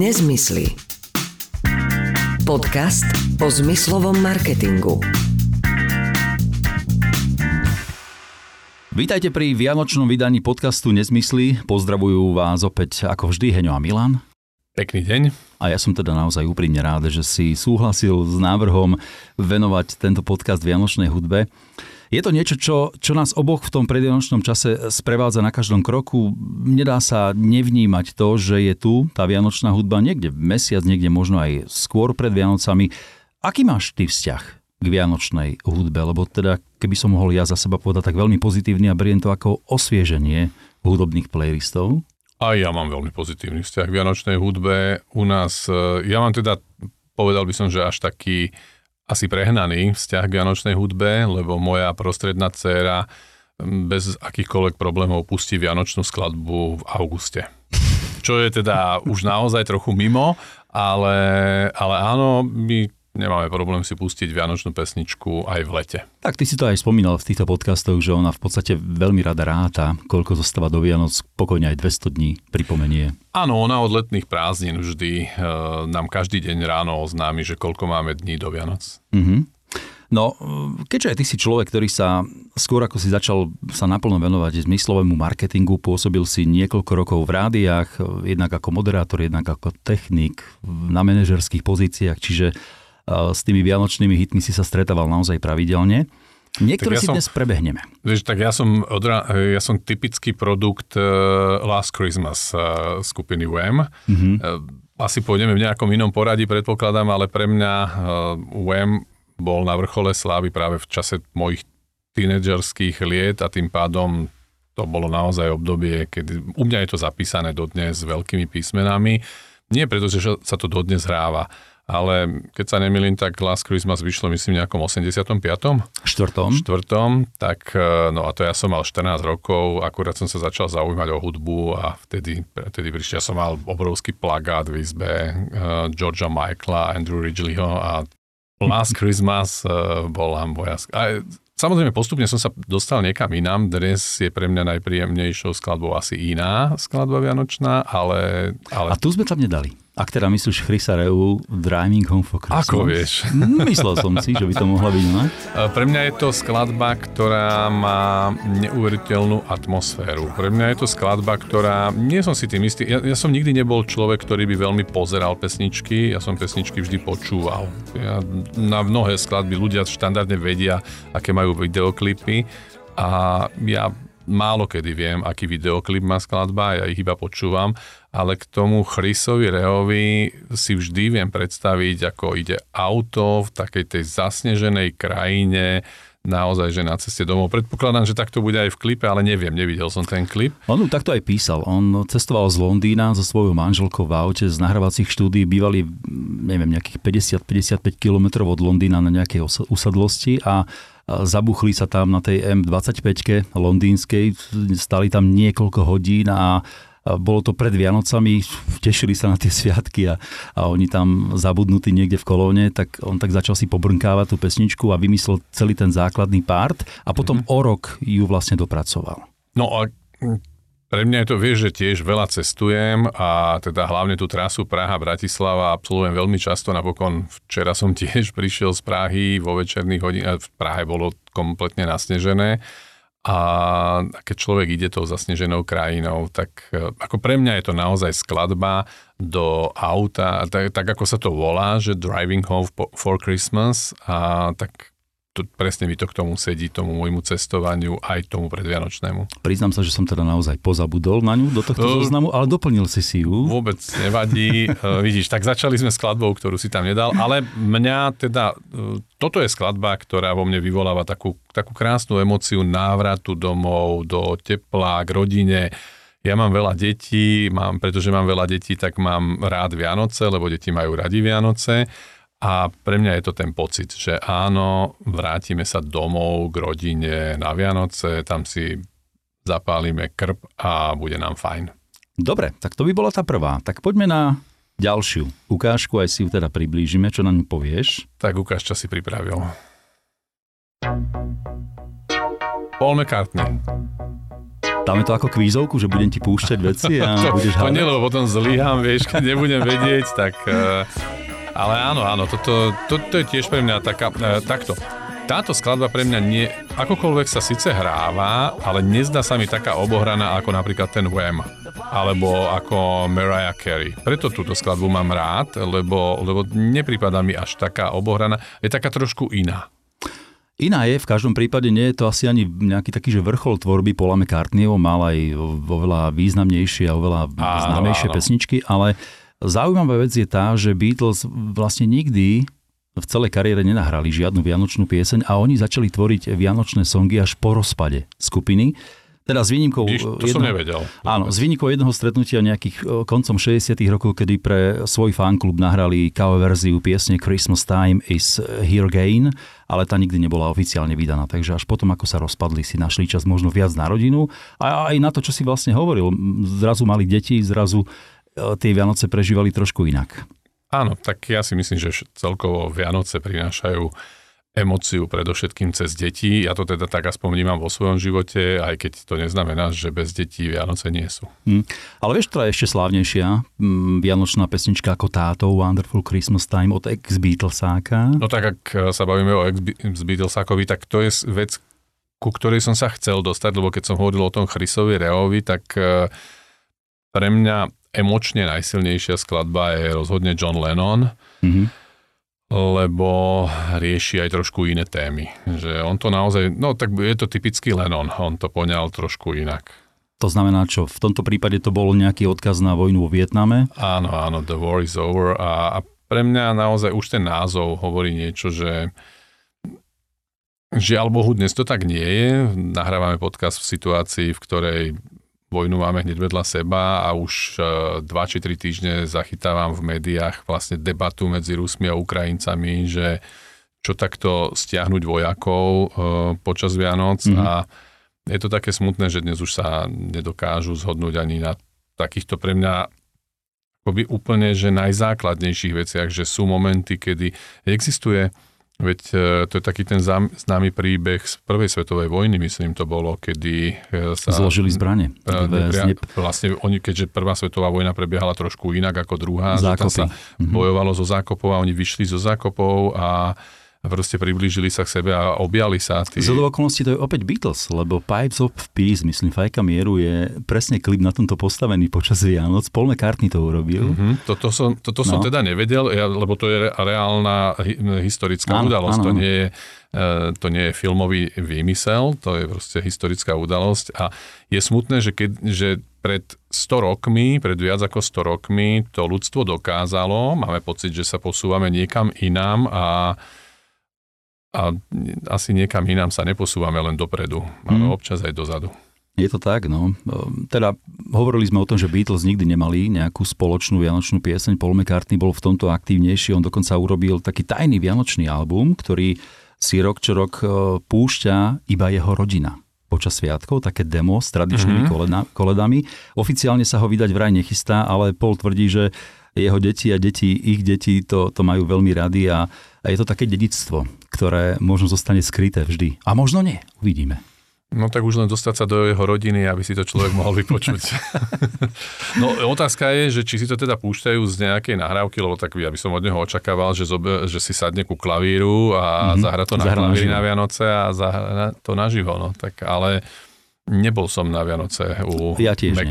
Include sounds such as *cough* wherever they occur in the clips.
Nezmysly. Podcast o zmyslovom marketingu. Vítajte pri vianočnom vydaní podcastu Nezmysly. Pozdravujú vás opäť ako vždy Heňo a Milan. Pekný deň. A ja som teda naozaj úprimne rád, že si súhlasil s návrhom venovať tento podcast Vianočnej hudbe. Je to niečo, čo, čo nás oboch v tom predvianočnom čase sprevádza na každom kroku. Nedá sa nevnímať to, že je tu tá vianočná hudba niekde mesiac, niekde možno aj skôr pred Vianocami. Aký máš ty vzťah k vianočnej hudbe? Lebo teda, keby som mohol ja za seba povedať, tak veľmi pozitívny a beriem to ako osvieženie hudobných playlistov. A ja mám veľmi pozitívny vzťah k vianočnej hudbe. U nás, e, ja mám teda, povedal by som, že až taký asi prehnaný vzťah k vianočnej hudbe, lebo moja prostredná dcéra bez akýchkoľvek problémov pustí vianočnú skladbu v auguste. Čo je teda už naozaj trochu mimo, ale, ale áno, my nemáme problém si pustiť Vianočnú pesničku aj v lete. Tak ty si to aj spomínal v týchto podcastoch, že ona v podstate veľmi rada ráta, koľko zostáva do Vianoc, pokojne aj 200 dní pripomenie. Áno, ona od letných prázdnin vždy e, nám každý deň ráno oznámi, že koľko máme dní do Vianoc. Mm-hmm. No, keďže aj ty si človek, ktorý sa skôr ako si začal sa naplno venovať zmyslovému marketingu, pôsobil si niekoľko rokov v rádiách, jednak ako moderátor, jednak ako technik na manažerských pozíciách, čiže s tými vianočnými hitmi si sa stretával naozaj pravidelne. Niektoré ja si som, dnes prebehneme. Vieš, tak ja som, odra, ja som typický produkt uh, Last Christmas uh, skupiny Wham. Mm-hmm. Uh, asi pôjdeme v nejakom inom poradí, predpokladám, ale pre mňa uh, Wham bol na vrchole slávy práve v čase mojich tínedžerských liet a tým pádom to bolo naozaj obdobie, kedy u mňa je to zapísané dodnes s veľkými písmenami. Nie preto, že sa to dodnes hráva, ale keď sa nemýlim, tak Last Christmas vyšlo myslím v nejakom 85. Štvrtom. Štvrtom, tak e, no a to ja som mal 14 rokov, akurát som sa začal zaujímať o hudbu a vtedy, vtedy prišiel, ja som mal obrovský plagát v izbe uh, Georgia Michaela, Andrew Ridgelyho a Last Christmas uh, bol hambojask. A Samozrejme, postupne som sa dostal niekam inám. Dnes je pre mňa najpríjemnejšou skladbou asi iná skladba Vianočná, ale... ale... A tu sme tam nedali. Ak teda myslíš Chrisa Reu, Driving Home for Christmas. Ako vieš? Myslel som si, že by to mohla byť ona. Pre mňa je to skladba, ktorá má neuveriteľnú atmosféru. Pre mňa je to skladba, ktorá... Nie som si tým istý. Ja, ja som nikdy nebol človek, ktorý by veľmi pozeral pesničky. Ja som pesničky vždy počúval. Ja, na mnohé skladby ľudia štandardne vedia, aké majú videoklipy. A ja málo kedy viem, aký videoklip má skladba, ja ich iba počúvam, ale k tomu Chrisovi Reovi si vždy viem predstaviť, ako ide auto v takej tej zasneženej krajine, naozaj, že na ceste domov. Predpokladám, že takto bude aj v klipe, ale neviem, nevidel som ten klip. On takto aj písal. On cestoval z Londýna so svojou manželkou v aute z nahrávacích štúdí, bývali, neviem, nejakých 50-55 km od Londýna na nejakej usadlosti a zabuchli sa tam na tej M25 londýnskej, stali tam niekoľko hodín a bolo to pred Vianocami, tešili sa na tie sviatky a, a oni tam zabudnutí niekde v kolóne, tak on tak začal si pobrnkávať tú pesničku a vymyslel celý ten základný part a potom mm-hmm. o rok ju vlastne dopracoval. No a pre mňa je to, vieš, že tiež veľa cestujem a teda hlavne tú trasu Praha-Bratislava absolvujem veľmi často. Napokon včera som *laughs* tiež prišiel z Prahy vo večerných hodinách. V Prahe bolo kompletne nasnežené. A keď človek ide tou zasneženou krajinou, tak e, ako pre mňa je to naozaj skladba do auta, tak, tak ako sa to volá, že Driving Home for Christmas, a tak to, presne mi to k tomu sedí, tomu môjmu cestovaniu, aj tomu predvianočnému. Priznám sa, že som teda naozaj pozabudol na ňu do tohto uh, zoznamu, ale doplnil si si ju. Vôbec nevadí. uh, *laughs* vidíš, tak začali sme skladbou, ktorú si tam nedal, ale mňa teda, uh, toto je skladba, ktorá vo mne vyvoláva takú, takú krásnu emociu návratu domov, do tepla, k rodine. Ja mám veľa detí, mám, pretože mám veľa detí, tak mám rád Vianoce, lebo deti majú radi Vianoce a pre mňa je to ten pocit, že áno, vrátime sa domov k rodine na Vianoce, tam si zapálime krp a bude nám fajn. Dobre, tak to by bola tá prvá. Tak poďme na ďalšiu ukážku, aj si ju teda priblížime, čo na ňu povieš. Tak ukáž, čo si pripravil. Paul McCartney. Dáme to ako kvízovku, že budem ti púšťať veci a *laughs* to, budeš to nie, hádať? lebo potom zlyhám, vieš, keď nebudem vedieť, tak... eh, Ale áno, áno, toto, to, to je tiež pre mňa taká... eh, Takto. Táto skladba pre mňa nie, akokoľvek sa síce hráva, ale nezdá sa mi taká obohraná ako napríklad ten Wham alebo ako Mariah Carey. Preto túto skladbu mám rád, lebo, lebo nepripadá mi až taká obohraná, je taká trošku iná. Iná je, v každom prípade nie je to asi ani nejaký taký, že vrchol tvorby Paula McCartneyho, mal aj oveľa významnejšie a oveľa Áno, známejšie áno. pesničky, ale zaujímavá vec je tá, že Beatles vlastne nikdy v celej kariére nenahrali žiadnu vianočnú pieseň a oni začali tvoriť vianočné songy až po rozpade skupiny. Teda s výnimkou... Vidíš, to som nevedel. Áno, s výnikou jedného stretnutia nejakých e, koncom 60 rokov, kedy pre svoj fanklub nahrali cover verziu piesne Christmas Time is Here Again, ale tá nikdy nebola oficiálne vydaná. Takže až potom, ako sa rozpadli, si našli čas možno viac na rodinu a aj na to, čo si vlastne hovoril. Zrazu mali deti, zrazu tie Vianoce prežívali trošku inak. Áno, tak ja si myslím, že celkovo Vianoce prinášajú emóciu predovšetkým cez deti. Ja to teda tak aspoň vnímam vo svojom živote, aj keď to neznamená, že bez detí Vianoce nie sú. Hm. Ale vieš, ktorá je ešte slávnejšia hm, vianočná pesnička ako táto Wonderful Christmas Time od ex-Beatlesáka? No tak ak sa bavíme o ex-Beatlesákovi, tak to je vec, ku ktorej som sa chcel dostať, lebo keď som hovoril o tom Chrisovi Reovi, tak eh, pre mňa emočne najsilnejšia skladba je rozhodne John Lennon, Mhm. lebo rieši aj trošku iné témy. Že on to naozaj, no tak je to typický Lennon, on to poňal trošku inak. To znamená čo? V tomto prípade to bol nejaký odkaz na vojnu vo Vietname? Áno, áno, The War is Over a, a pre mňa naozaj už ten názov hovorí niečo, že žiaľ Bohu, dnes to tak nie je. Nahrávame podcast v situácii, v ktorej vojnu máme hneď vedľa seba a už 2 či 3 týždne zachytávam v médiách vlastne debatu medzi Rusmi a Ukrajincami, že čo takto stiahnuť vojakov e, počas Vianoc Mhm. mm. a je to také smutné, že dnes už sa nedokážu zhodnúť ani na takýchto pre mňa akoby úplne, že najzákladnejších veciach, že sú momenty, kedy existuje Veď e, to je taký ten známy príbeh z prvej svetovej vojny, myslím to bolo, kedy e, sa... Zložili zbranie. e, nepria- Vlastne oni, keďže prvá svetová vojna prebiehala trošku inak ako druhá, tam Zákopy. sa Mhm. bojovalo zo zákopov a oni vyšli zo zákopov a a proste priblížili sa k sebe a objali sa. Tí... Z okolností to je opäť Beatles, lebo Pipes of Peace, myslím, Fajka mieru je presne klip na tomto postavený počas Vianoc. Paul McCartney to urobil. Mm-hmm. Toto, som, toto som No. teda nevedel, ja, lebo to je re- reálna hi- historická Áno, udalosť. áno, To, nie je, e, to nie je filmový výmysel, to je proste historická udalosť. A je smutné, že, keď, že pred 100 rokmi, pred viac ako 100 rokmi to ľudstvo dokázalo, máme pocit, že sa posúvame niekam inám a a asi niekam inám sa neposúvame len dopredu, ale Mm. občas aj dozadu. Je to tak, no. Ehm, Teda hovorili sme o tom, že Beatles nikdy nemali nejakú spoločnú vianočnú pieseň. Paul McCartney bol v tomto aktívnejší. On dokonca urobil taký tajný vianočný album, ktorý si rok čo rok e, púšťa iba jeho rodina počas sviatkov, také demo s tradičnými Mhm. mm-hmm. koledami. Oficiálne sa ho vydať vraj nechystá, ale Paul tvrdí, že jeho deti a deti, ich deti to, to majú veľmi rady a, a je to také dedictvo, ktoré možno zostane skryté vždy. A možno nie, uvidíme. No tak už len dostať sa do jeho rodiny, aby si to človek mohol vypočuť. *laughs* no otázka je, že či si to teda púšťajú z nejakej nahrávky, lebo tak ja by som od neho očakával, že, zobe, že si sadne ku klavíru a mm-hmm. zahra to na Zahra klavíri naživo. na Vianoce a zahra to naživo. No. Tak ale nebol som na Vianoce u Ja tiež nie.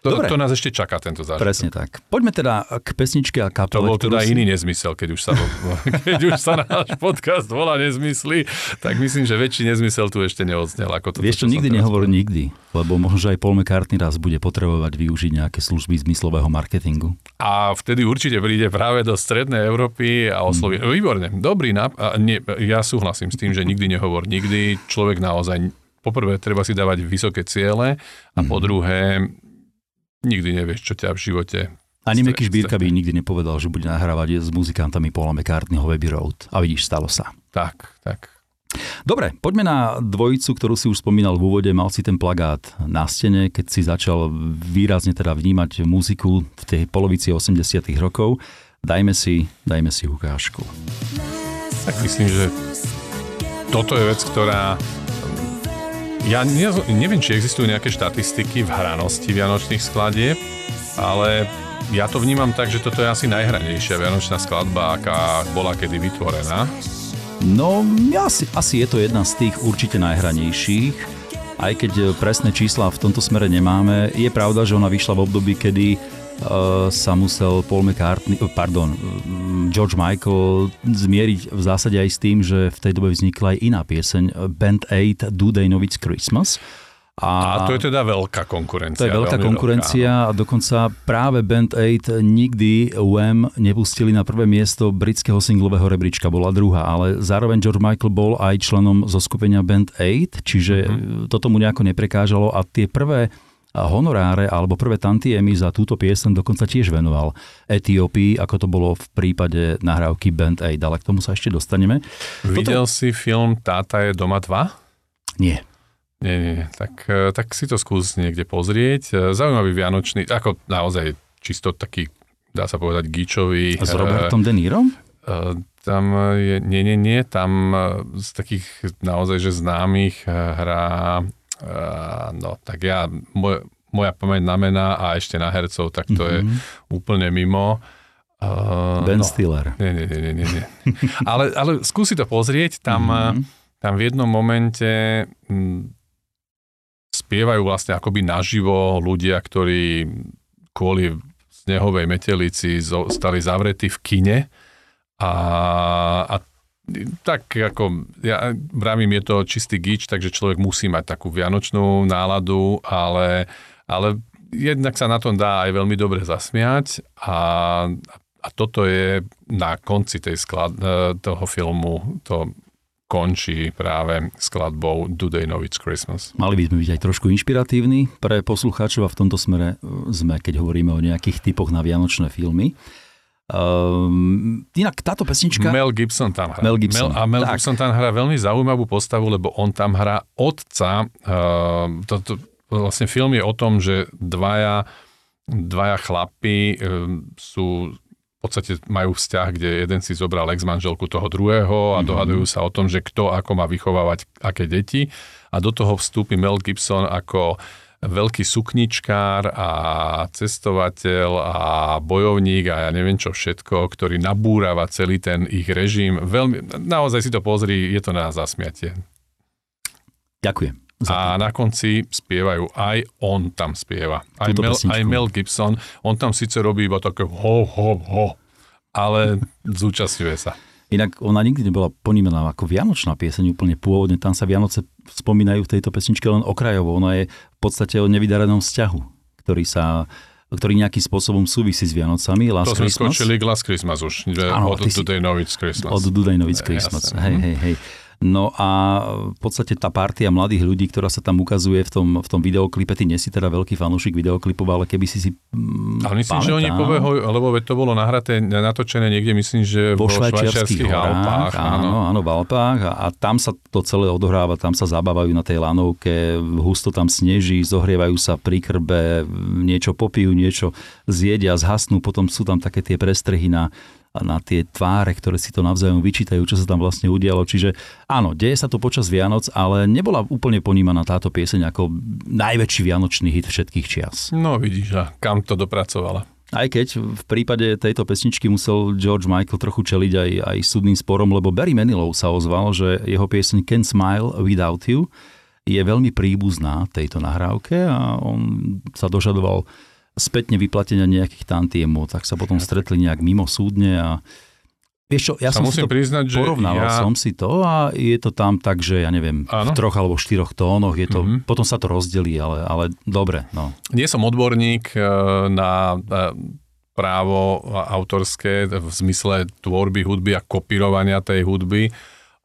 To, Dobre. to nás ešte čaká, tento zážitok. Presne tak. Poďme teda k pesničke a kapele. To bol teda si- iný nezmysel, keď už sa, *laughs* keď už sa náš podcast volá nezmysly, tak myslím, že väčší nezmysel tu ešte neodznel. Ako to, Vieš čo, nikdy nehovor nikdy, lebo možno, že aj Paul McCartney raz bude potrebovať využiť nejaké služby zmyslového marketingu. A vtedy určite príde práve do strednej Európy a osloví. Mm. Výborne, dobrý náp- a nie, Ja súhlasím s tým, že nikdy nehovor nikdy. Človek naozaj, poprvé, treba si dávať vysoké ciele a po druhé, nikdy nevieš, čo ťa v živote... Ani Meky Šbírka by nikdy nepovedal, že bude nahrávať s muzikantami Paula McCartneyho Abbey Road. A vidíš, stalo sa. Tak, tak. Dobre, poďme na dvojicu, ktorú si už spomínal v úvode. Mal si ten plagát na stene, keď si začal výrazne teda vnímať muziku v tej polovici 80 rokov. Dajme si, dajme si ukážku. Tak myslím, že toto je vec, ktorá Ja ne, neviem, či existujú nejaké štatistiky v hranosti vianočných skladieb, ale ja to vnímam tak, že toto je asi najhranejšia vianočná skladba, aká bola kedy vytvorená. No, asi, asi je to jedna z tých určite najhranejších, aj keď e, presné čísla v tomto smere nemáme. Je pravda, že ona vyšla v období, kedy sa musel Paul McCartney, uh, pardon, George Michael zmieriť v zásade aj s tým, že v tej dobe vznikla aj iná pieseň Band 8 Do They Know It's Christmas a, a to je teda veľká konkurencia. To je veľká konkurencia veľká, a dokonca práve Band 8 nikdy Wham nepustili na prvé miesto britského singlového rebríčka, bola druhá, ale zároveň George Michael bol aj členom zo skupenia Band 8, čiže mm-hmm. toto mu nejako neprekážalo a tie prvé honoráre alebo prvé tantiemy za túto piesen dokonca tiež venoval Etiópii, ako to bolo v prípade nahrávky Band 8, ale k tomu sa ešte dostaneme. Videl toto... si film Táta je doma 2? Nie. Nie, nie, tak, e, tak si to skús niekde pozrieť. E, zaujímavý vianočný, ako naozaj čisto taký, dá sa povedať, gíčový. S Robertom De Niro? Tam je, nie, nie, nie, tam z takých naozaj, že známych hrá, no tak ja, moj, moja pamäť na mená a ešte na hercov, tak to mm-hmm. je mhm. úplne mimo. Uh, ben no, Stiller. Nie, nie, nie, nie, nie. ale, ale skúsi to pozrieť, tam, mm-hmm. tam v jednom momente spievajú vlastne akoby naživo ľudia, ktorí kvôli snehovej metelici stali zavretí v kine a, a tak ako, ja vravím, je to čistý gič, takže človek musí mať takú vianočnú náladu, ale, ale jednak sa na tom dá aj veľmi dobre zasmiať a, a toto je na konci tej sklad, toho filmu to končí práve skladbou Do They Know It's Christmas. Mali by sme byť aj trošku inšpiratívni pre poslucháčov a v tomto smere sme, keď hovoríme o nejakých typoch na vianočné filmy. Um, inak táto pesnička... Mel Gibson tam hrá. Mel Gibson. Mel, a Mel tak. Gibson tam hrá veľmi zaujímavú postavu, lebo on tam hrá otca. Uh, to, to, vlastne film je o tom, že dvaja, dvaja chlapi uh, sú v podstate majú vzťah, kde jeden si zobral ex-manželku toho druhého a mm-hmm. dohadujú sa o tom, že kto ako má vychovávať aké deti. A do toho vstúpi Mel Gibson ako veľký sukničkár a cestovateľ a bojovník a ja neviem čo všetko, ktorý nabúrava celý ten ich režim. Veľmi, naozaj si to pozri, je to na zasmiatie. Ďakujem. A na konci spievajú, aj on tam spieva. Aj Mel, aj Mel Gibson, on tam síce robí iba také ho, ho, ho, ale *laughs* zúčastňuje sa. Inak ona nikdy nebola ponímená ako vianočná pieseň úplne pôvodne. Tam sa Vianoce spomínajú v tejto pesničke len okrajovo. Ona je podstate o nevydarenom vzťahu, ktorý sa ktorý nejakým spôsobom súvisí s Vianocami. Last to sme skočili k Last Christmas už. Ano, od Know It's Christmas. Od It's Christmas. Hej, hej, hej. No a v podstate tá partia mladých ľudí, ktorá sa tam ukazuje v tom, v tom videoklipe, ty nie si teda veľký fanúšik videoklipov, ale keby si si mm, Ale myslím, pamätá, že oni pobehujú, lebo to bolo nahraté, natočené niekde, myslím, že vo, vo švajčiarských Alpách. Áno, áno, v Alpách a, a tam sa to celé odohráva, tam sa zabávajú na tej lanovke, husto tam sneží, zohrievajú sa pri krbe, niečo popijú, niečo zjedia, zhasnú, potom sú tam také tie prestrehy na na tie tváre, ktoré si to navzájom vyčítajú, čo sa tam vlastne udialo. Čiže áno, deje sa to počas Vianoc, ale nebola úplne ponímaná táto pieseň ako najväčší vianočný hit všetkých čias. No vidíš, a kam to dopracovala. Aj keď v prípade tejto pesničky musel George Michael trochu čeliť aj, aj súdnym sporom, lebo Barry Manilow sa ozval, že jeho pieseň Can't Smile Without You je veľmi príbuzná tejto nahrávke a on sa dožadoval spätne vyplatenia nejakých tantiemov, tak sa potom stretli nejak mimo súdne a Vieš čo, ja som musím si to priznať, že porovnával ja... som si to a je to tam tak, že ja neviem, ano. v troch alebo štyroch tónoch, je to, mm-hmm. potom sa to rozdelí, ale, ale dobre. No. Nie som odborník e, na právo autorské v zmysle tvorby hudby a kopírovania tej hudby,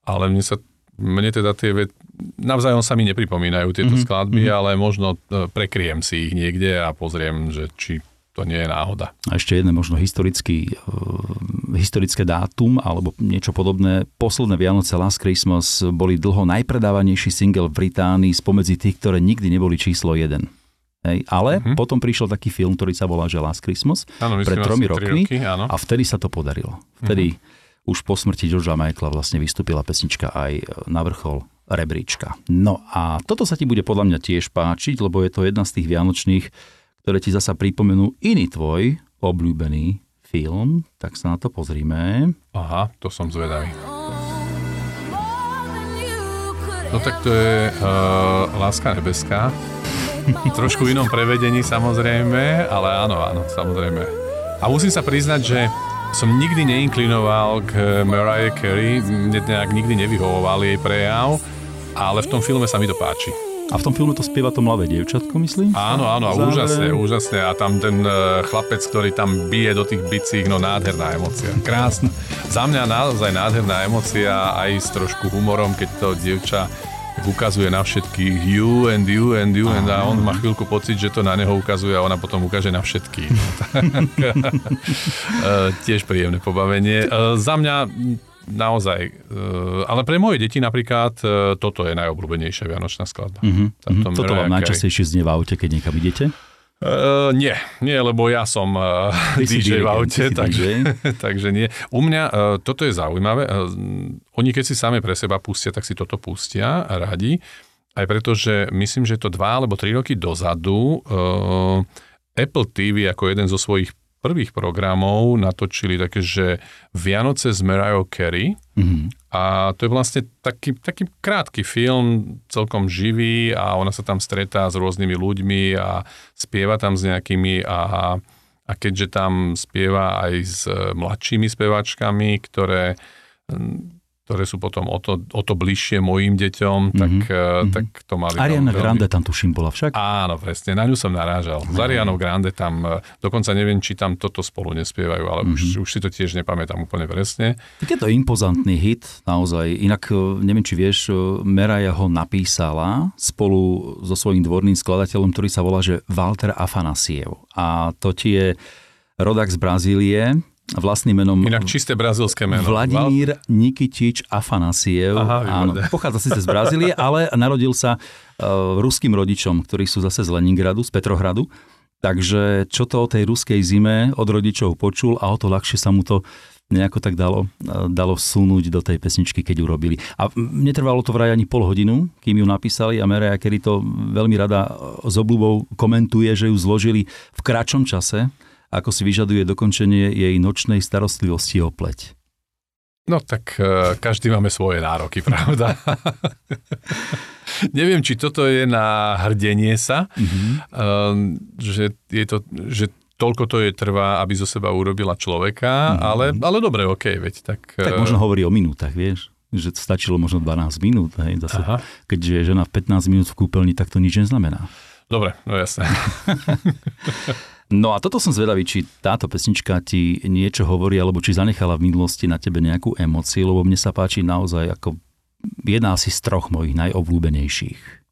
ale mne sa mne teda tie navzájom sa mi nepripomínajú tieto mm-hmm. skladby, mm-hmm. ale možno e, prekryjem si ich niekde a pozriem, že či to nie je náhoda. A ešte jedné možno historický, uh, historické dátum alebo niečo podobné. Posledné Vianoce Last Christmas boli dlho najpredávanejší single v Británii spomedzi tých, ktoré nikdy neboli číslo 1. Hej, ale mm-hmm. potom prišiel taký film, ktorý sa volá že Last Christmas áno, pred tromi rokmi roky, áno. a vtedy sa to podarilo. Vtedy mm-hmm už po smrti Georgea Michaela vlastne vystúpila pesnička aj na vrchol rebríčka. No a toto sa ti bude podľa mňa tiež páčiť, lebo je to jedna z tých vianočných, ktoré ti zasa pripomenú iný tvoj obľúbený film, tak sa na to pozrime. Aha, to som zvedavý. No tak to je uh, Láska nebeská. Trošku inom prevedení samozrejme, ale áno, áno, samozrejme. A musím sa priznať, že som nikdy neinklinoval k Mariah Carey, mne nejak nikdy nevyhovoval jej prejav, ale v tom filme sa mi to páči. A v tom filme to spieva to mladé dievčatko, myslím? Áno, áno, a úžasne, úžasne. A tam ten uh, chlapec, ktorý tam bije do tých bicích, no nádherná emocia. Krásna. Za mňa naozaj nádherná emocia, aj s trošku humorom, keď to dievča ukazuje na všetkých you and you and you and a on má chvíľku pocit, že to na neho ukazuje a ona potom ukáže na všetkých. *laughs* Eh, tiež príjemné pobavenie. Eh, za mňa naozaj, uh, ale pre moje deti napríklad toto je najobľúbenejšia vianočná skladba. Mm-hmm. Toto vám najčastejšie znie v aute, keď niekam idete? Uh, nie, nie, lebo ja som uh, DJ v aute, takže, *laughs* takže nie. U mňa uh, toto je zaujímavé. Uh, oni keď si sami pre seba pustia, tak si toto pustia a radi. Aj preto, že myslím, že to dva alebo tri roky dozadu uh, Apple TV ako jeden zo svojich prvých programov natočili také, že Vianoce z Mariah Carey mm-hmm. a to je vlastne taký, taký krátky film, celkom živý a ona sa tam stretá s rôznymi ľuďmi a spieva tam s nejakými a, a keďže tam spieva aj s mladšími spevačkami, ktoré ktoré sú potom o to, o to bližšie mojim deťom, tak, mm-hmm. tak to mali... Ariana veľmi... Grande tam tuším bola však? Áno, presne, na ňu som narážal. No. Z Arianou Grande tam, eh, dokonca neviem, či tam toto spolu nespievajú, ale mm-hmm. už, už si to tiež nepamätám úplne presne. Tak je to impozantný hit, naozaj. Inak, neviem, či vieš, Meraja ho napísala spolu so svojím dvorným skladateľom, ktorý sa volá, že Walter Afanasiev. A to ti je rodak z Brazílie, vlastným menom... Inak čisté brazilské meno. Vladimír Nikitič Afanasiev. Aha, áno, pochádza síce z Brazílie, *laughs* ale narodil sa uh, ruským rodičom, ktorí sú zase z Leningradu, z Petrohradu. Takže čo to o tej ruskej zime od rodičov počul a o to ľahšie sa mu to nejako tak dalo, e, dalo vsunúť do tej pesničky, keď urobili. A netrvalo to vraj ani pol hodinu, kým ju napísali a Merea kedy to veľmi rada s obľubou komentuje, že ju zložili v kratšom čase, ako si vyžaduje dokončenie jej nočnej starostlivosti o pleť. No tak uh, každý máme svoje nároky, *laughs* pravda? Neviem, či toto je na hrdenie sa, mm-hmm. že, je to, že toľko to je trvá, aby zo seba urobila človeka, mm-hmm. ale, ale dobre, ok, veď tak... Tak možno hovorí o minútach, vieš? že stačilo možno 12 minút. Hej, zase, keďže je žena v 15 minút v kúpeľni, tak to nič neznamená. Dobre, no jasné. *laughs* No a toto som zvedavý, či táto pesnička ti niečo hovorí, alebo či zanechala v minulosti na tebe nejakú emociu, lebo mne sa páči naozaj ako jedna asi z troch mojich najobľúbenejších.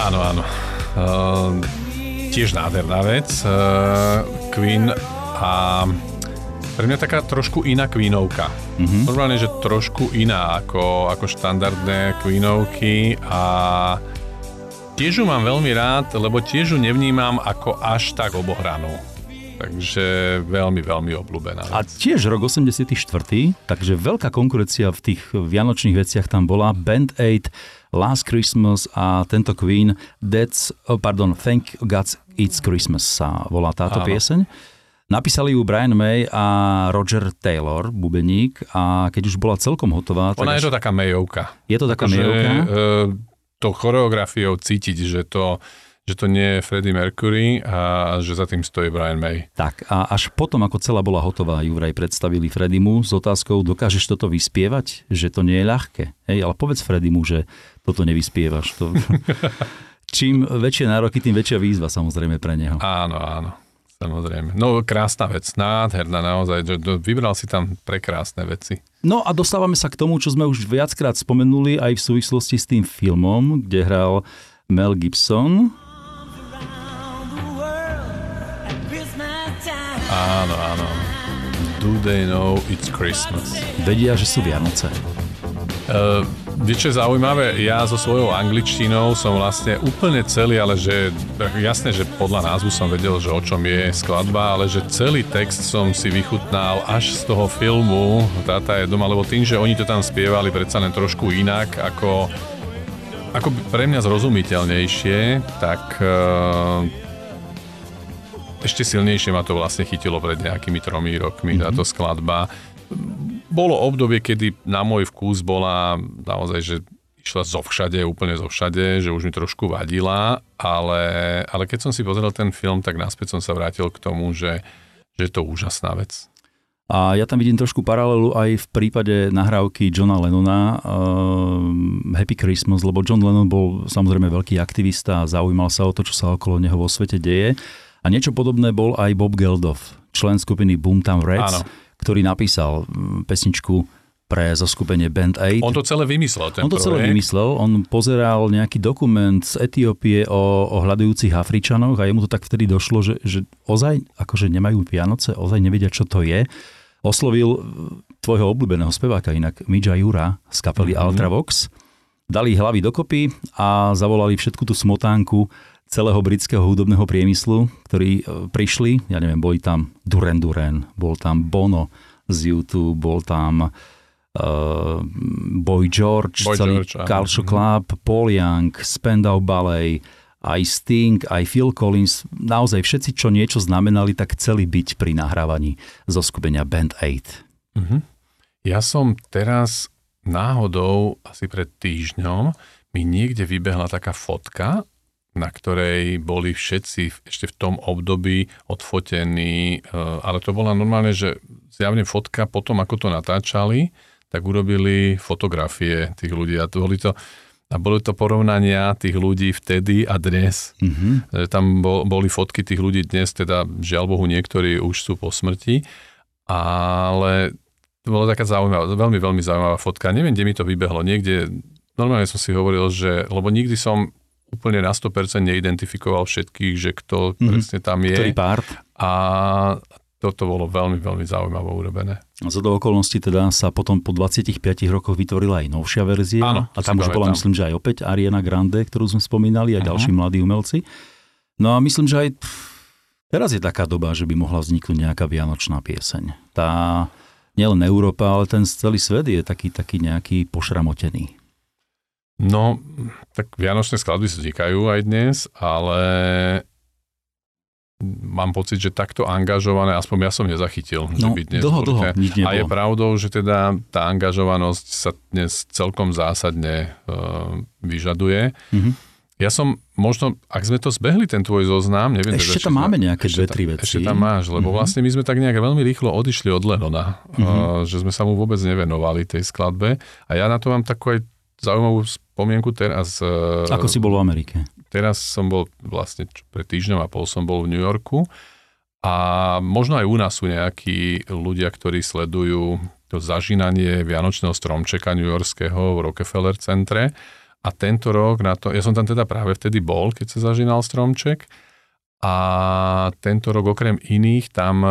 Áno, áno. Uh, tiež nádherná vec. Uh, Queen a pre mňa taká trošku iná Queenovka. Mm-hmm. Normálne, že trošku iná ako, ako štandardné Queenovky a tiež ju mám veľmi rád, lebo tiež ju nevnímam ako až tak obohranú. Takže veľmi, veľmi obľúbená. A tiež rok 84. Takže veľká konkurencia v tých vianočných veciach tam bola. Band Aid, Last Christmas a tento Queen, That's, oh, pardon, Thank God It's Christmas sa volá táto Áno. pieseň. Napísali ju Brian May a Roger Taylor, bubeník, a keď už bola celkom hotová... Ona tak je to taká Mayovka. Je to taká Mayovka? E, to choreografiou cítiť, že to že to nie je Freddie Mercury a že za tým stojí Brian May. Tak a až potom, ako celá bola hotová, ju vraj predstavili Fredimu s otázkou, dokážeš toto vyspievať? Že to nie je ľahké. Hej, ale povedz Fredimu, že toto nevyspievaš. To... *laughs* Čím väčšie nároky, tým väčšia výzva samozrejme pre neho. Áno, áno. Samozrejme. No krásna vec, nádherná naozaj. Vybral si tam prekrásne veci. No a dostávame sa k tomu, čo sme už viackrát spomenuli aj v súvislosti s tým filmom, kde hral Mel Gibson. Áno, áno. Do they know it's Christmas? Vedia, že sú Vianoce. Uh, čo je zaujímavé, ja so svojou angličtinou som vlastne úplne celý, ale že jasné, že podľa názvu som vedel, že o čom je skladba, ale že celý text som si vychutnal až z toho filmu Táta je doma, lebo tým, že oni to tam spievali predsa len trošku inak, ako, ako pre mňa zrozumiteľnejšie, tak uh, ešte silnejšie ma to vlastne chytilo pred nejakými tromi rokmi mm-hmm. táto skladba bolo obdobie, kedy na môj vkus bola naozaj, že išla zo všade, úplne zo všade, že už mi trošku vadila, ale, ale keď som si pozrel ten film, tak naspäť som sa vrátil k tomu, že, že je to úžasná vec. A ja tam vidím trošku paralelu aj v prípade nahrávky Johna Lennona uh, Happy Christmas, lebo John Lennon bol samozrejme veľký aktivista a zaujímal sa o to, čo sa okolo neho vo svete deje. A niečo podobné bol aj Bob Geldof, člen skupiny Boomtown Reds. Áno ktorý napísal mm, pesničku pre zoskupenie Band 8. On to celé vymyslel, ten On to projekt. celé vymyslel, on pozeral nejaký dokument z Etiópie o, o hľadujúcich Afričanoch a jemu to tak vtedy došlo, že, že ozaj akože nemajú Vianoce, ozaj nevedia, čo to je. Oslovil mm, tvojho obľúbeného speváka, inak Midža Jura z kapely mm-hmm. Ultravox. Dali hlavy dokopy a zavolali všetku tú smotánku celého britského hudobného priemyslu, ktorí e, prišli, ja neviem, boli tam Duran Duran, bol tam Bono z YouTube, bol tam uh, Boy George, Boy celý George, Culture mhm. Club, Paul Young, Spandau Ballet, aj Sting, aj Phil Collins, naozaj všetci, čo niečo znamenali, tak chceli byť pri nahrávaní zo skupenia Band 8. Uh-huh. Ja som teraz náhodou, asi pred týždňom, mi niekde vybehla taká fotka na ktorej boli všetci ešte v tom období odfotení, e, ale to bola normálne, že zjavne fotka potom, ako to natáčali, tak urobili fotografie tých ľudí a boli to, a boli to porovnania tých ľudí vtedy a dnes. Mm-hmm. Tam boli fotky tých ľudí dnes, teda žiaľ Bohu niektorí už sú po smrti, ale to bola taká zaujímavá, veľmi, veľmi zaujímavá fotka. Neviem, kde mi to vybehlo. Niekde, normálne som si hovoril, že, lebo nikdy som úplne na 100% neidentifikoval všetkých, že kto mm-hmm. presne tam je. Ktorý part. A toto bolo veľmi, veľmi zaujímavé urobené. Z do okolností teda sa potom po 25 rokoch vytvorila aj novšia verzia. Áno, a tam už bola, myslím, že aj opäť Ariana Grande, ktorú sme spomínali, a uh-huh. ďalší mladí umelci. No a myslím, že aj teraz je taká doba, že by mohla vzniknúť nejaká vianočná pieseň. Tá nielen Európa, ale ten celý svet je taký, taký nejaký pošramotený. No, tak vianočné skladby vznikajú aj dnes, ale mám pocit, že takto angažované, aspoň ja som nezachytil, no, že by dnes dlho, dlho, nič A je pravdou, že teda tá angažovanosť sa dnes celkom zásadne uh, vyžaduje. Mm-hmm. Ja som možno, ak sme to zbehli, ten tvoj zoznam, neviem... Ešte teda, tam máme nejaké dve, tri veci. Ešte tam máš, lebo mm-hmm. vlastne my sme tak nejak veľmi rýchlo odišli od Lenona, mm-hmm. uh, že sme sa mu vôbec nevenovali tej skladbe. A ja na to mám takú aj zaujímavú spomienku teraz. E, Ako si bol v Amerike? Teraz som bol vlastne pred týždňom a pol som bol v New Yorku a možno aj u nás sú nejakí ľudia, ktorí sledujú to zažínanie Vianočného stromčeka New Yorkského v Rockefeller centre a tento rok na to, ja som tam teda práve vtedy bol, keď sa zažínal stromček a tento rok okrem iných tam e,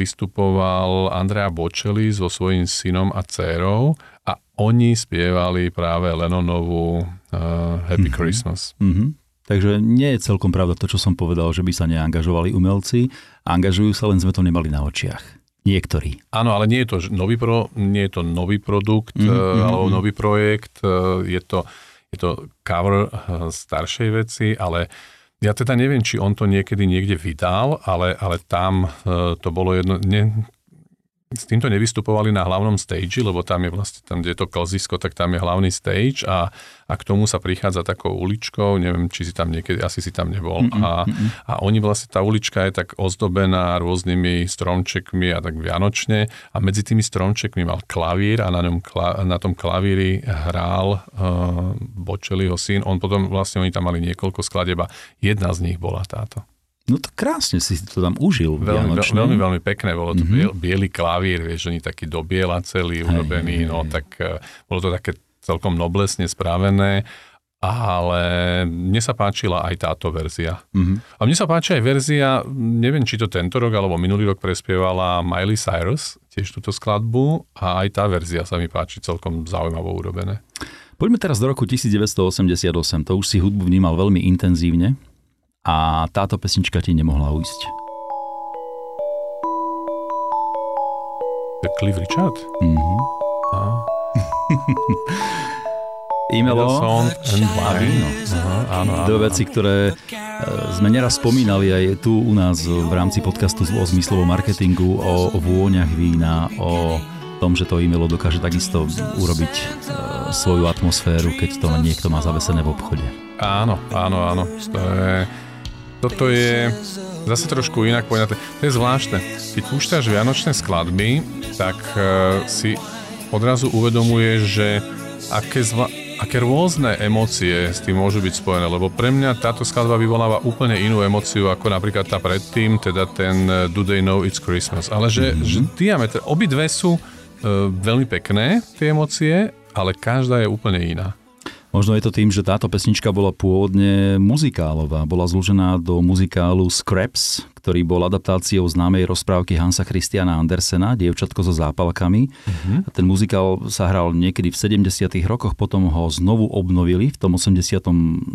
vystupoval Andrea Bocelli so svojím synom a dcérou a oni spievali práve Lennonovú uh, Happy mm-hmm. Christmas. Mm-hmm. Takže nie je celkom pravda to, čo som povedal, že by sa neangažovali umelci. Angažujú sa, len sme to nemali na očiach. Niektorí. Áno, ale nie je to nový, pro, nie je to nový produkt mm-hmm. alebo nový projekt. Uh, je to, je to cover staršej veci, ale ja teda neviem, či on to niekedy niekde vydal, ale, ale tam to bolo jedno... Ne, s týmto nevystupovali na hlavnom stage, lebo tam je vlastne, tam, kde je to klzisko, tak tam je hlavný stage a, a k tomu sa prichádza takou uličkou, neviem, či si tam niekedy, asi si tam nebol. Mm-mm, a, a oni vlastne, tá ulička je tak ozdobená rôznymi stromčekmi a tak vianočne a medzi tými stromčekmi mal klavír a na, ňom, na tom klavíri hral uh, Bočeliho syn. On potom, vlastne oni tam mali niekoľko skladeb a jedna z nich bola táto. No to krásne si to tam užil. Veľmi, veľmi, veľmi, veľmi pekné. Bolo to mm-hmm. biely klavír, vieš, oni taký do biela celý urobený, no tak uh, bolo to také celkom noblesne spravené ale mne sa páčila aj táto verzia. Mm-hmm. A mne sa páči aj verzia, neviem, či to tento rok alebo minulý rok prespievala Miley Cyrus, tiež túto skladbu a aj tá verzia sa mi páči celkom zaujímavo urobené. Poďme teraz do roku 1988, to už si hudbu vnímal veľmi intenzívne a táto pesnička ti nemohla ujsť. Cliff Richard? E-mailo a *laughs* víno. áno, Dve veci, ktoré e, sme neraz spomínali aj tu u nás v rámci podcastu o zmyslovom marketingu, o, o vôňach vína, o tom, že to e-mailo dokáže takisto urobiť e, svoju atmosféru, keď to niekto má zavesené v obchode. Áno, áno, áno. To je, toto je zase trošku inak poňaté. To je zvláštne. Keď púšťaš vianočné skladby, tak uh, si odrazu uvedomuješ, že aké zvla- aké rôzne emócie s tým môžu byť spojené, lebo pre mňa táto skladba vyvoláva úplne inú emóciu ako napríklad tá predtým, teda ten eh, Do They Know It's Christmas. Ale že, mm-hmm. že diametr, obidve sú uh, veľmi pekné, tie emócie, ale každá je úplne iná. Možno je to tým, že táto pesnička bola pôvodne muzikálová. Bola zložená do muzikálu Scraps, ktorý bol adaptáciou známej rozprávky Hansa Christiana Andersena, Dievčatko so zápalkami. Uh-huh. Ten muzikál sa hral niekedy v 70. rokoch, potom ho znovu obnovili v tom 87. 8.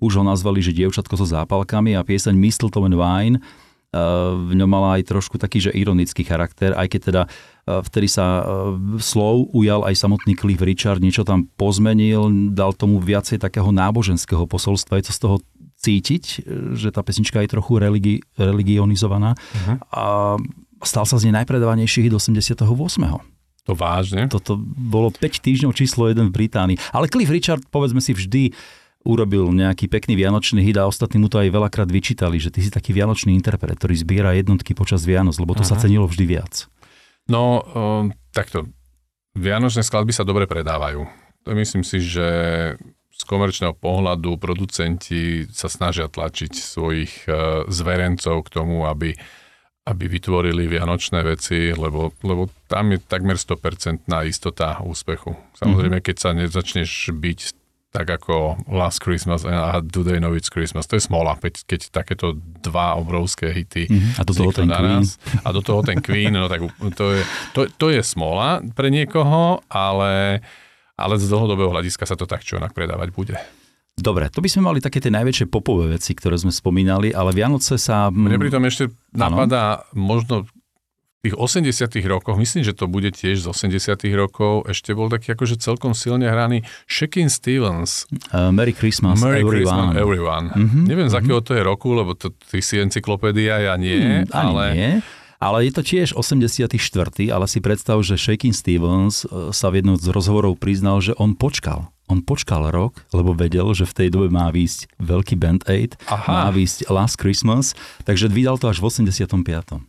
Už ho nazvali, že Dievčatko so zápalkami a pieseň Mistletoe and Wine v ňom mala aj trošku taký, že ironický charakter, aj keď teda vtedy sa slov ujal aj samotný Cliff Richard, niečo tam pozmenil, dal tomu viacej takého náboženského posolstva, je to z toho cítiť, že tá pesnička je trochu religi- religionizovaná uh-huh. a stal sa z nej najpredávanejších do 88. To vážne? Toto bolo 5 týždňov číslo 1 v Británii. Ale Cliff Richard, povedzme si, vždy urobil nejaký pekný vianočný hit a ostatní mu to aj veľakrát vyčítali, že ty si taký vianočný interpret, ktorý zbiera jednotky počas Vianoc, lebo to Aha. sa cenilo vždy viac. No, takto. Vianočné skladby sa dobre predávajú. To myslím si, že z komerčného pohľadu producenti sa snažia tlačiť svojich uh, zverencov k tomu, aby, aby vytvorili vianočné veci, lebo, lebo tam je takmer 100% istota úspechu. Samozrejme, mm-hmm. keď sa nezačneš byť tak ako Last Christmas a Do They Know It's Christmas. To je smola, keď, keď takéto dva obrovské hity mm-hmm. a do toho ten naraz, Queen. A do toho ten Queen, no tak to je, to, to je smola pre niekoho, ale, ale z dlhodobého hľadiska sa to tak čo onak predávať bude. Dobre, to by sme mali také tie najväčšie popové veci, ktoré sme spomínali, ale Vianoce sa... Mne pritom ešte napadá ano? možno tých 80 rokoch, myslím, že to bude tiež z 80 rokov, ešte bol taký akože celkom silne hraný Shakin Stevens. Uh, Merry Christmas, Merry everyone. Christmas, everyone. Mm-hmm, Neviem, mm-hmm. z akého to je roku, lebo to, ty si encyklopédia, ja nie. Mm, ale... nie. Ale je to tiež 84. ale si predstav, že Shakin Stevens e, sa v jednom z rozhovorov priznal, že on počkal on počkal rok, lebo vedel, že v tej dobe má výjsť veľký Band Aid, Aha. má výjsť Last Christmas, takže vydal to až v 85.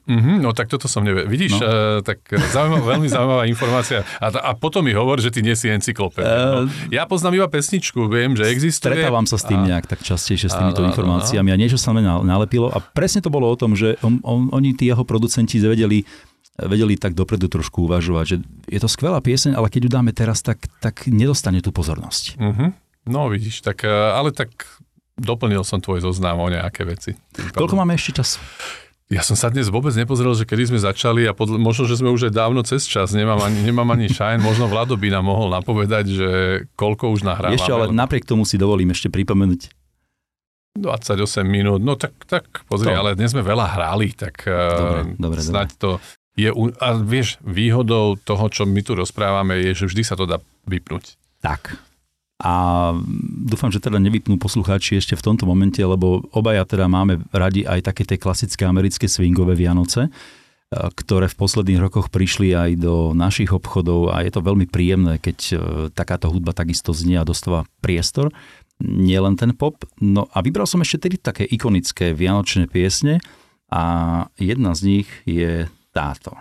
Mm-hmm, no tak toto som nevie. Vidíš, no. uh, tak zaujímavá, veľmi zaujímavá informácia. A, a potom mi hovor, že ty nie si encyklopédia. Uh, no. Ja poznám iba pesničku, viem, že existuje. Stretávam sa s tým nejak tak častejšie s týmito a, informáciami a niečo sa mi nalepilo a presne to bolo o tom, že on, on, oni, tí jeho producenti, vedeli vedeli tak dopredu trošku uvažovať, že je to skvelá pieseň, ale keď ju dáme teraz, tak, tak nedostane tú pozornosť. Uh-huh. No vidíš, tak, eh, ale tak doplnil som tvoj zoznam o nejaké veci. Koľko máme ešte čas? Ja som sa dnes vôbec nepozrel, že kedy sme začali a podľa, možno, že sme už aj dávno cez čas, nemám ani, nemám ani šajn, možno Vlado by nám mohol napovedať, že koľko už nahrávame. Ešte, ale napriek tomu si dovolím ešte pripomenúť 28 minút, no tak, tak pozri, to. ale dnes sme veľa hrali, tak dobre, dobre, snáď dobre. to je, a vieš, výhodou toho, čo my tu rozprávame, je, že vždy sa to dá vypnúť. Tak. A dúfam, že teda nevypnú poslucháči ešte v tomto momente, lebo obaja teda máme radi aj také tie klasické americké swingové Vianoce, e, ktoré v posledných rokoch prišli aj do našich obchodov a je to veľmi príjemné, keď e, takáto hudba takisto znie a dostáva priestor. Nie len ten pop. No a vybral som ešte tedy také ikonické vianočné piesne a jedna z nich je táto.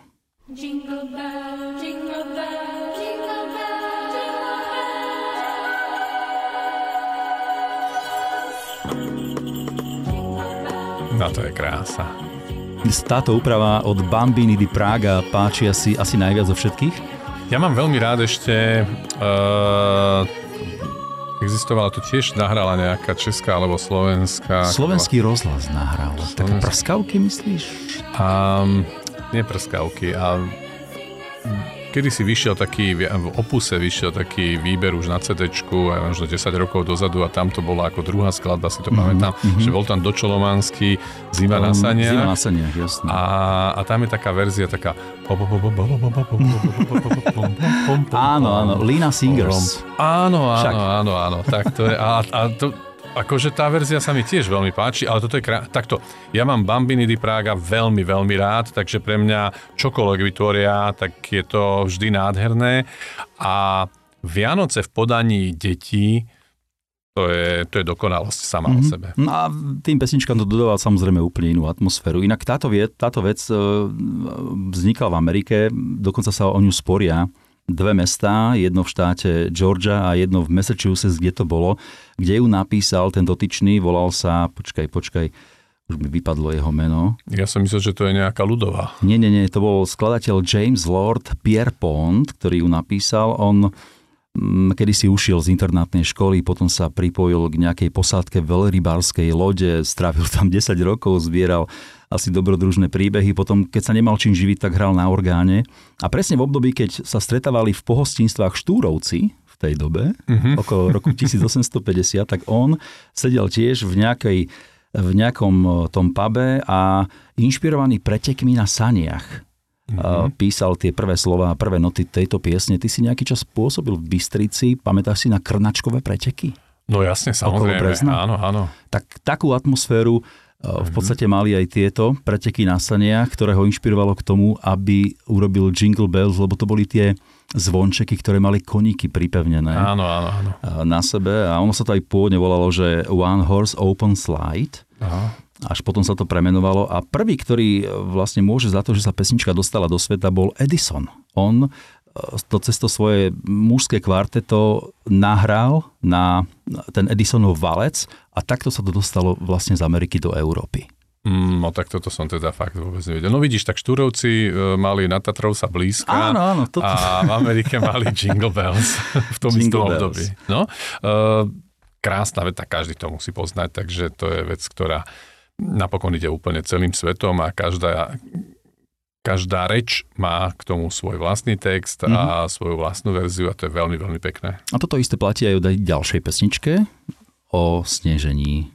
No to je krása. Táto úprava od Bambini di Praga páči asi, asi najviac zo všetkých? Ja mám veľmi rád ešte uh, existovala, to tiež nahrala nejaká česká alebo slovenská. Slovenský rozhlas nahral. Také prskavky, myslíš? A, nie prskavky, a kedy si vyšiel taký, v opuse vyšiel taký výber už na CD, možno 10 rokov dozadu a tam to bola ako druhá skladba, si to mm-hmm. pamätám, mm-hmm. že bol tam Dočolomanský Zima um, na saniach. Zima na saniach, jasne. A, a tam je taká verzia taká Áno, áno, Lina Singers. Áno, áno, áno, áno, tak to je, a, a to, Akože tá verzia sa mi tiež veľmi páči, ale toto je krá... Takto, ja mám Bambini di Praga veľmi, veľmi rád, takže pre mňa čokoľvek vytvoria, tak je to vždy nádherné. A Vianoce v podaní detí, to je, to je dokonalosť sama mm-hmm. o mhm. sebe. No a tým pesničkám to dodáva samozrejme úplne inú atmosféru. Inak táto, vie, táto vec e, vznikla v Amerike, dokonca sa o ňu sporia dve mestá, jedno v štáte Georgia a jedno v Massachusetts, kde to bolo, kde ju napísal ten dotyčný, volal sa, počkaj, počkaj, už mi vypadlo jeho meno. Ja som myslel, že to je nejaká ľudová. Nie, nie, nie, to bol skladateľ James Lord Pierpont, ktorý ju napísal. On kedy si ušiel z internátnej školy, potom sa pripojil k nejakej posádke veľrybárskej lode, strávil tam *laughs* 10 rokov, zbieral asi dobrodružné príbehy. Potom, keď sa nemal čím živiť, tak hral na orgáne. A presne v období, keď sa stretávali v pohostinstvách štúrovci, v tej dobe, mm-hmm. okolo roku *laughs* 1850, tak on sedel tiež v nejakej v nejakom e, tom pube a inšpirovaný pretekmi na saniach. Mm-hmm. Písal tie prvé slova a prvé noty tejto piesne. Ty si nejaký čas pôsobil v Bystrici, pamätáš si na krnačkové preteky? No jasne, samozrejme, áno, áno. Tak takú atmosféru v podstate mali aj tieto preteky na saniach, ktoré ho inšpirovalo k tomu, aby urobil Jingle Bells, lebo to boli tie zvončeky, ktoré mali koníky pripevnené áno, áno, áno. na sebe. A ono sa to aj pôvodne volalo, že One Horse Open Slide. Aha. Až potom sa to premenovalo. A prvý, ktorý vlastne môže za to, že sa pesnička dostala do sveta, bol Edison. On to cez to svoje mužské kvarteto nahral na ten Edisonov valec a takto sa to dostalo vlastne z Ameriky do Európy. Mm, no tak toto som teda fakt vôbec nevedel. No vidíš, tak Štúrovci e, mali na Tatrov sa blízka áno, áno, toto. a v Amerike mali Jingle Bells v tom istom období. No, e, krásna veta, každý to musí poznať, takže to je vec, ktorá napokon ide úplne celým svetom a každá každá reč má k tomu svoj vlastný text mm-hmm. a mhm. svoju vlastnú verziu a to je veľmi, veľmi pekné. A toto isté platí aj o ďalšej pesničke o snežení.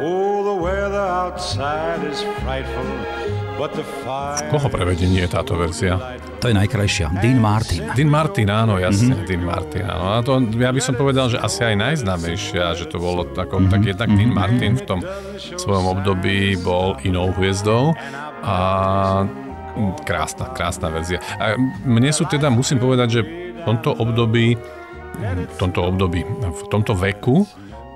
Oh, the weather outside is frightful Koho prevedenie je táto verzia? To je najkrajšia. Dean Martin. Dean Martin, áno, jasne, mm-hmm. Dean Martin, áno. A to, ja by som povedal, že asi aj najznámejšia, že to bolo tako, mm-hmm. tak jednak Dean mhm. Martin v tom svojom období bol inou hviezdou a krásna, krásna verzia. A mne sú teda, musím povedať, že v tomto období, v tomto období, v tomto veku,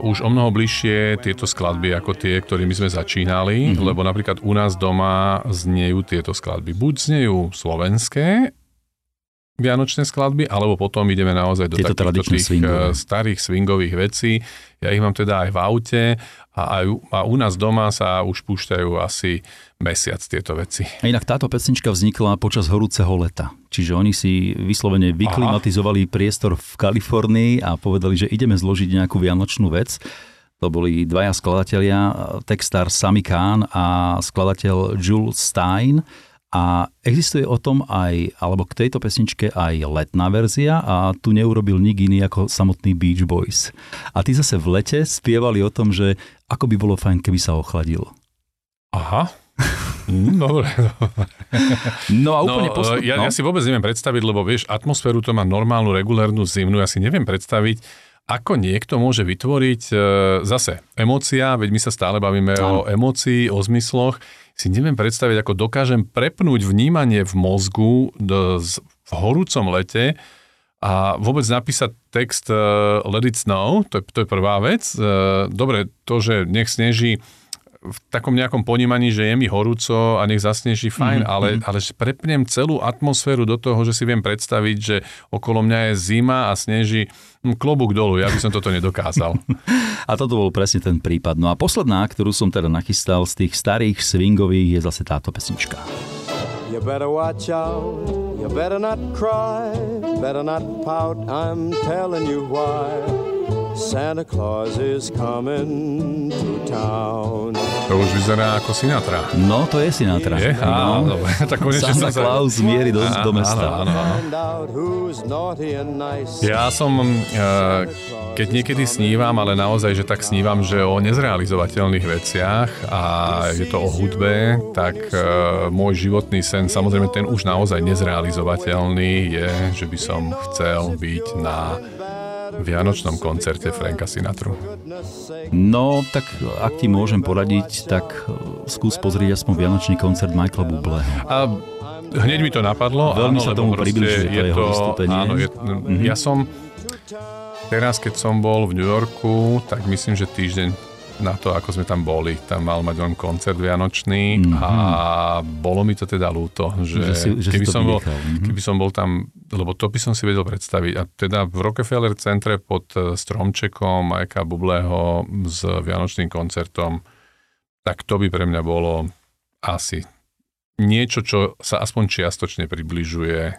už o mnoho bližšie tieto skladby ako tie, ktorými sme začínali, mm-hmm. lebo napríklad u nás doma znejú tieto skladby. Buď znejú slovenské vianočné skladby, alebo potom ideme naozaj do Tieto takýchto tých swingové. Eh, starých swingových vecí. Ja ich mám teda aj v aute a, aj, a u nás doma sa už púšťajú asi mesiac tieto veci. A inak táto pesnička vznikla počas horúceho leta. Čiže oni si vyslovene vyklimatizovali Aha. priestor v Kalifornii a povedali, že ideme zložiť nejakú vianočnú vec. To boli dvaja skladatelia, textár Sami Khan a skladateľ Jules Stein a existuje o tom aj, alebo k tejto pesničke aj letná verzia a tu neurobil nik iný ako samotný Beach Boys. A tí zase v lete spievali o tom, že ako by bolo fajn, keby sa ochladilo. Aha. Mm, dobre, dobre. No a úplne no, posledný. Ja, no. ja si vôbec neviem predstaviť, lebo vieš, atmosféru to má normálnu, regulárnu zimnú, ja si neviem predstaviť, ako niekto môže vytvoriť e, zase emócia, veď my sa stále bavíme ano. o emócii, o zmysloch, si neviem predstaviť, ako dokážem prepnúť vnímanie v mozgu v horúcom lete a vôbec napísať text uh, Let it snow, to je, to je prvá vec. Uh, dobre, to, že nech sneží v takom nejakom ponímaní, že je mi horúco a nech zasneží, fajn, mm-hmm. ale, mhm. ale že prepnem celú atmosféru do toho, že si viem predstaviť, že okolo mňa je zima a sneží, hm, klobúk dolu, ja by som toto nedokázal. *laughs* a toto bol presne ten prípad. No a posledná, ktorú som teda nachystal z tých starých swingových, je zase táto pesnička. You better watch out, you better not cry, better not pout, I'm telling you why. Santa Claus is coming to town. To už vyzerá ako Sinatra. No, to je Sinatra. Je? Á, no. dobre. *laughs* tak konečne Santa sa... Claus mierí do, do mesta. Áno, áno, áno. Ja som, uh, keď niekedy snívam, ale naozaj, že tak snívam, že o nezrealizovateľných veciach a je to o hudbe, tak uh, môj životný sen, samozrejme ten už naozaj nezrealizovateľný je, že by som chcel byť na Vianočnom koncerte Franka Sinatru. No, tak ak ti môžem poradiť, tak e, skús pozrieť aspoň Vianočný koncert Michaela Bubleho. A hneď mi to napadlo. Veľmi áno, sa tomu približuje to je jeho vystúpenie. Áno, je, mm-hmm. ja som teraz, keď som bol v New Yorku, tak myslím, že týždeň na to, ako sme tam boli. Tam mal mať on koncert vianočný Mhm. a bolo mi to teda ľúto, že, Že si- že keby, som bol, mhm. keby som bol tam, lebo to by som si vedel predstaviť. A teda v Rockefeller centre pod eh, stromčekom Majka Bubleho s vianočným koncertom, tak to by pre mňa bolo asi niečo, čo sa aspoň čiastočne približuje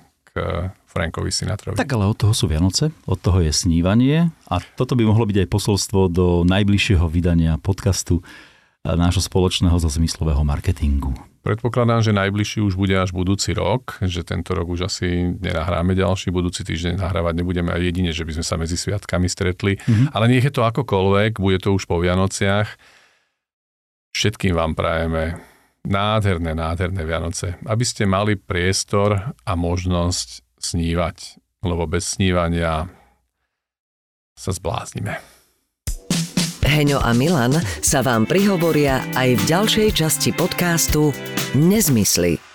Frankovi Sinatrovi. Tak ale od toho sú Vianoce, od toho je snívanie a toto by mohlo byť aj posolstvo do najbližšieho vydania podcastu eh, nášho spoločného zo zmyslového marketingu. Predpokladám, že najbližší už bude až budúci rok, že tento rok už asi nenahráme ďalší, budúci týždeň nahrávať nebudeme aj jedine, že by sme sa medzi sviatkami stretli. Mm-hmm. Ale nech je to akokoľvek, bude to už po Vianociach. Všetkým vám prajeme nádherné, nádherné Vianoce, aby ste mali priestor a možnosť snívať, lebo bez snívania sa zbláznime. Heňo a Milan sa vám prihovoria aj v ďalšej časti podcastu Nezmysly.